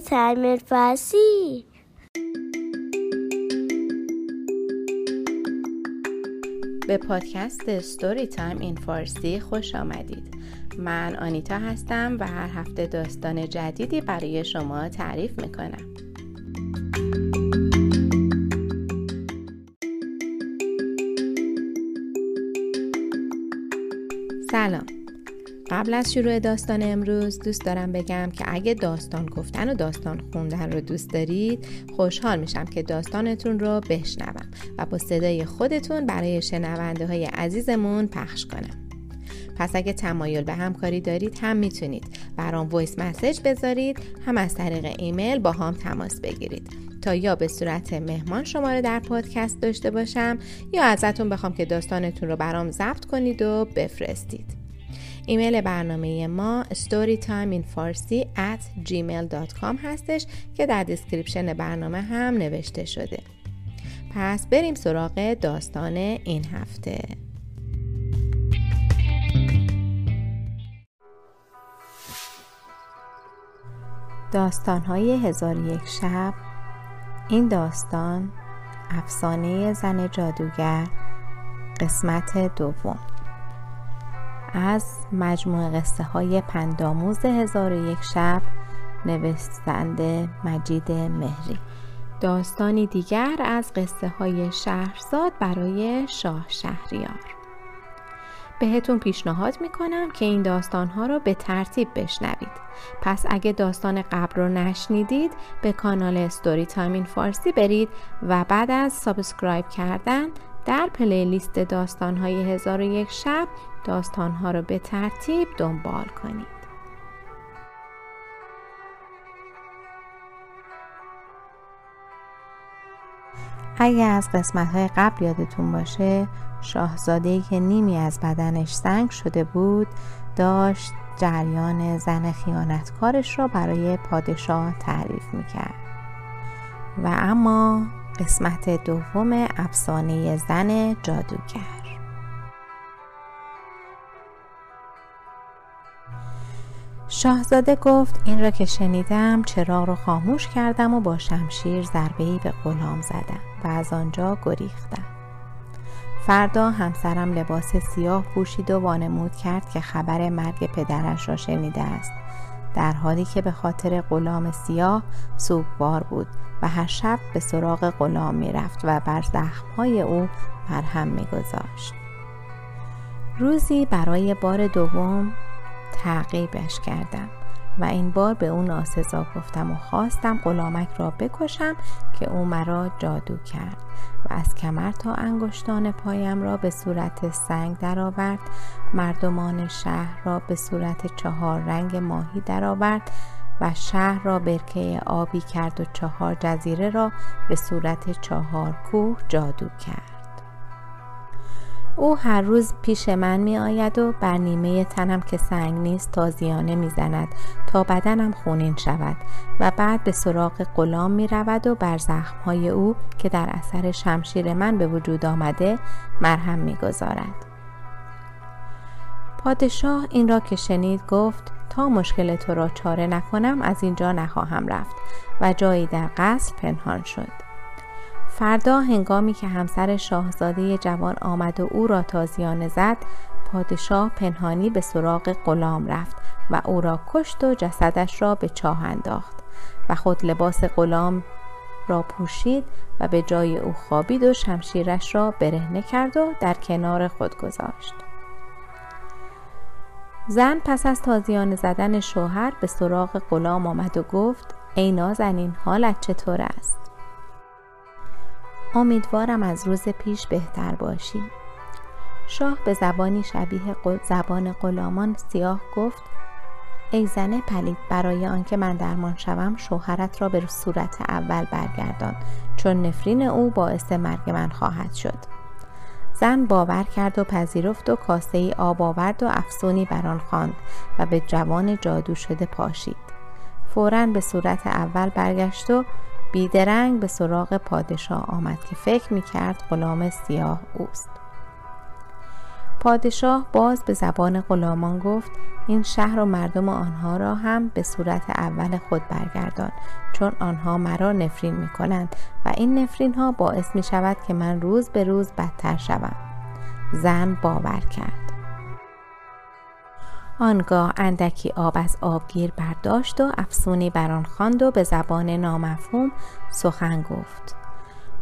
تعمیر فارسی به پادکست ستوری تایم این فارسی خوش آمدید. من آنیتا هستم و هر هفته داستان جدیدی برای شما تعریف می‌کنم. سلام. قبل از شروع داستان امروز دوست دارم بگم که اگه داستان گفتن و داستان خوندن رو دوست دارید خوشحال میشم که داستانتون رو بشنوم و با صدای خودتون برای شنونده های عزیزمون پخش کنم. پس اگه تمایل به همکاری دارید هم می‌تونید برام voice message بذارید هم از طریق ایمیل با هم تماس بگیرید. تا یا به صورت مهمان شما رو در پادکست داشته باشم یا ازتون بخوام که داستانتون رو برام ضبط کنید و بفرستید. ایمیل برنامه ما storytimeinfarsi at gmail.com هستش که در description برنامه هم نوشته شده. پس بریم سراغ داستان این هفته. داستانهای هزار یک شب. این داستان افسانه زن جادوگر قسمت دوم. از مجموع قصه های پنداموز هزار یک شب نویسنده مجید مهری. داستانی دیگر از قصه های شهرزاد برای شاه شهریار. بهتون پیشنهاد می‌کنم که این داستان ها رو به ترتیب بشنوید. پس اگه داستان قبل رو نشنیدید به کانال ستوری تایم این فارسی برید و بعد از subscribe کردن در playlist داستان های هزار و یک شب داستان ها رو به ترتیب دنبال کنید. اگه از قسمت های قبل یادتون باشه شاهزاده که نیمی از بدنش سنگ شده بود داشت جریان زن خیانتکارش را برای پادشاه تعریف می‌کرد. و اما قسمت دوم افسانه زن جادوگر. شاهزاده گفت این را که شنیدم چراغ رو خاموش کردم و با شمشیر ضربه‌ای به غلام زدم و از آنجا گریختم. فردا همسرم لباس سیاه پوشید و وانمود کرد که خبر مرگ پدرش را شنیده است. در حالی که به خاطر غلام سیاه سوگوار بود و هر شب به سراغ غلام می رفت و بر زخمهای او مرهم می گذاشت. روزی برای بار دوم تعقیبش کردم و این بار به او ناسزا گفتم و خواستم غلامک را بکشم که او مرا جادو کرد و از کمر تا انگشتان پایم را به صورت سنگ درآورد. مردمان شهر را به صورت چهار رنگ ماهی درآورد و شهر را برکه آبی کرد و چهار جزیره را به صورت چهار کوه جادو کرد. او هر روز پیش من می آید و بر نیمه تنم که سنگ نیست تازیانه می زند تا بدنم خونین شود و بعد به سراغ غلام می رود و بر زخمهای او که در اثر شمشیر من به وجود آمده مرهم می گذارد. پادشاه این را که شنید گفت تا مشکل تو را چاره نکنم از اینجا نخواهم رفت و جایی در قصر پنهان شد. فردا هنگامی که همسر شاهزاده جوان آمد و او را تازیانه زد پادشاه پنهانی به سراغ غلام رفت و او را کشت و جسدش را به چاه انداخت و خود لباس غلام را پوشید و به جای او خوابید و شمشیرش را برهنه کرد و در کنار خود گذاشت. زن پس از تازیانه زدن شوهر به سراغ غلام آمد و گفت ای نازنین حالت چطور است؟ امیدوارم از روز پیش بهتر باشی شاه به زبانی شبیه زبان غلامان سیاه گفت ای زن پلید برای آنکه من درمان شوم شوهرت را به صورت اول برگردان چون نفرین او باعث مرگ من خواهد شد. زن باور کرد و پذیرفت و کاسه ای آب آورد و افسونی بر آن خواند و به جوان جادو شده پاشید. فورا به صورت اول برگشت و بیدرنگ به سراغ پادشاه آمد که فکر می کرد غلام سیاه اوست. پادشاه باز به زبان غلامان گفت این شهر و مردم آنها را هم به صورت اول خود برگردان چون آنها مرا نفرین می کنند و این نفرین ها باعث می شود که من روز به روز بدتر شوم. زن باور کرد. آنگاه اندکی آب از آبگیر برداشت و افسونی بر آن خواند و به زبان نامفهوم سخن گفت.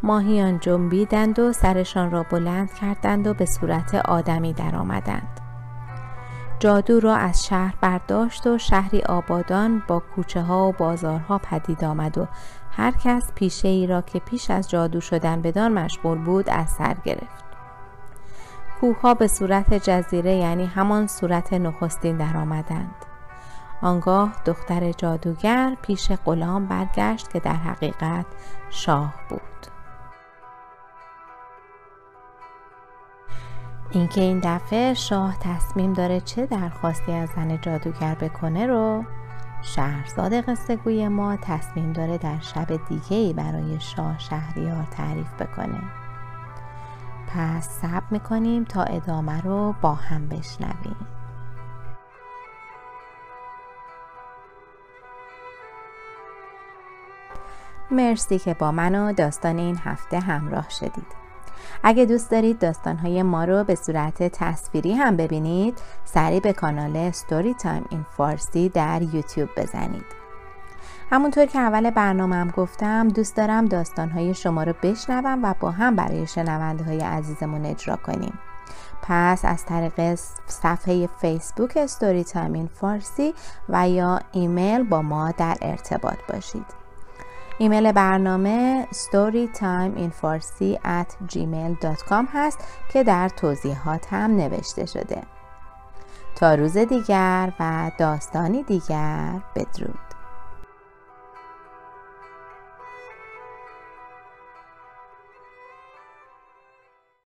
ماهیان جنبیدند و سرشان را بلند کردند و به صورت آدمی درآمدند. جادو را از شهر برداشت و شهری آبادان با کوچه ها و بازارها پدید آمد و هر کس پیشه ای را که پیش از جادو شدن بدان مشغول بود از سر گرفت. کوه به صورت جزیره یعنی همان صورت نخستین درآمدند آنگاه دختر جادوگر پیش غلام برگشت که در حقیقت شاه بود. اینکه این دفعه شاه تصمیم داره چه درخواستی از زن جادوگر بکنه رو شهرزاد قصه گوی ما تصمیم داره در شب دیگه ای برای شاه شهریار تعریف بکنه. پس صبر می‌کنیم تا ادامه رو با هم بشنویم. مرسی که با من و داستان این هفته همراه شدید. اگه دوست دارید داستانهای ما رو به صورت تصویری هم ببینید سریع به کانال Story Time in Farsi در یوتیوب بزنید. همونطور که اول برنامه هم گفتم دوست دارم داستانهای شما رو بشنوم و با هم برای شنونده های عزیزمون اجرا کنیم. پس از طریق صفحه فیسبوک Story Time in Farsi و یا ایمیل با ما در ارتباط باشید. ایمیل برنامه storytimeinfarsi at gmail.com هست که در توضیحات هم نوشته شده. تا روز دیگر و داستانی دیگر بدرود.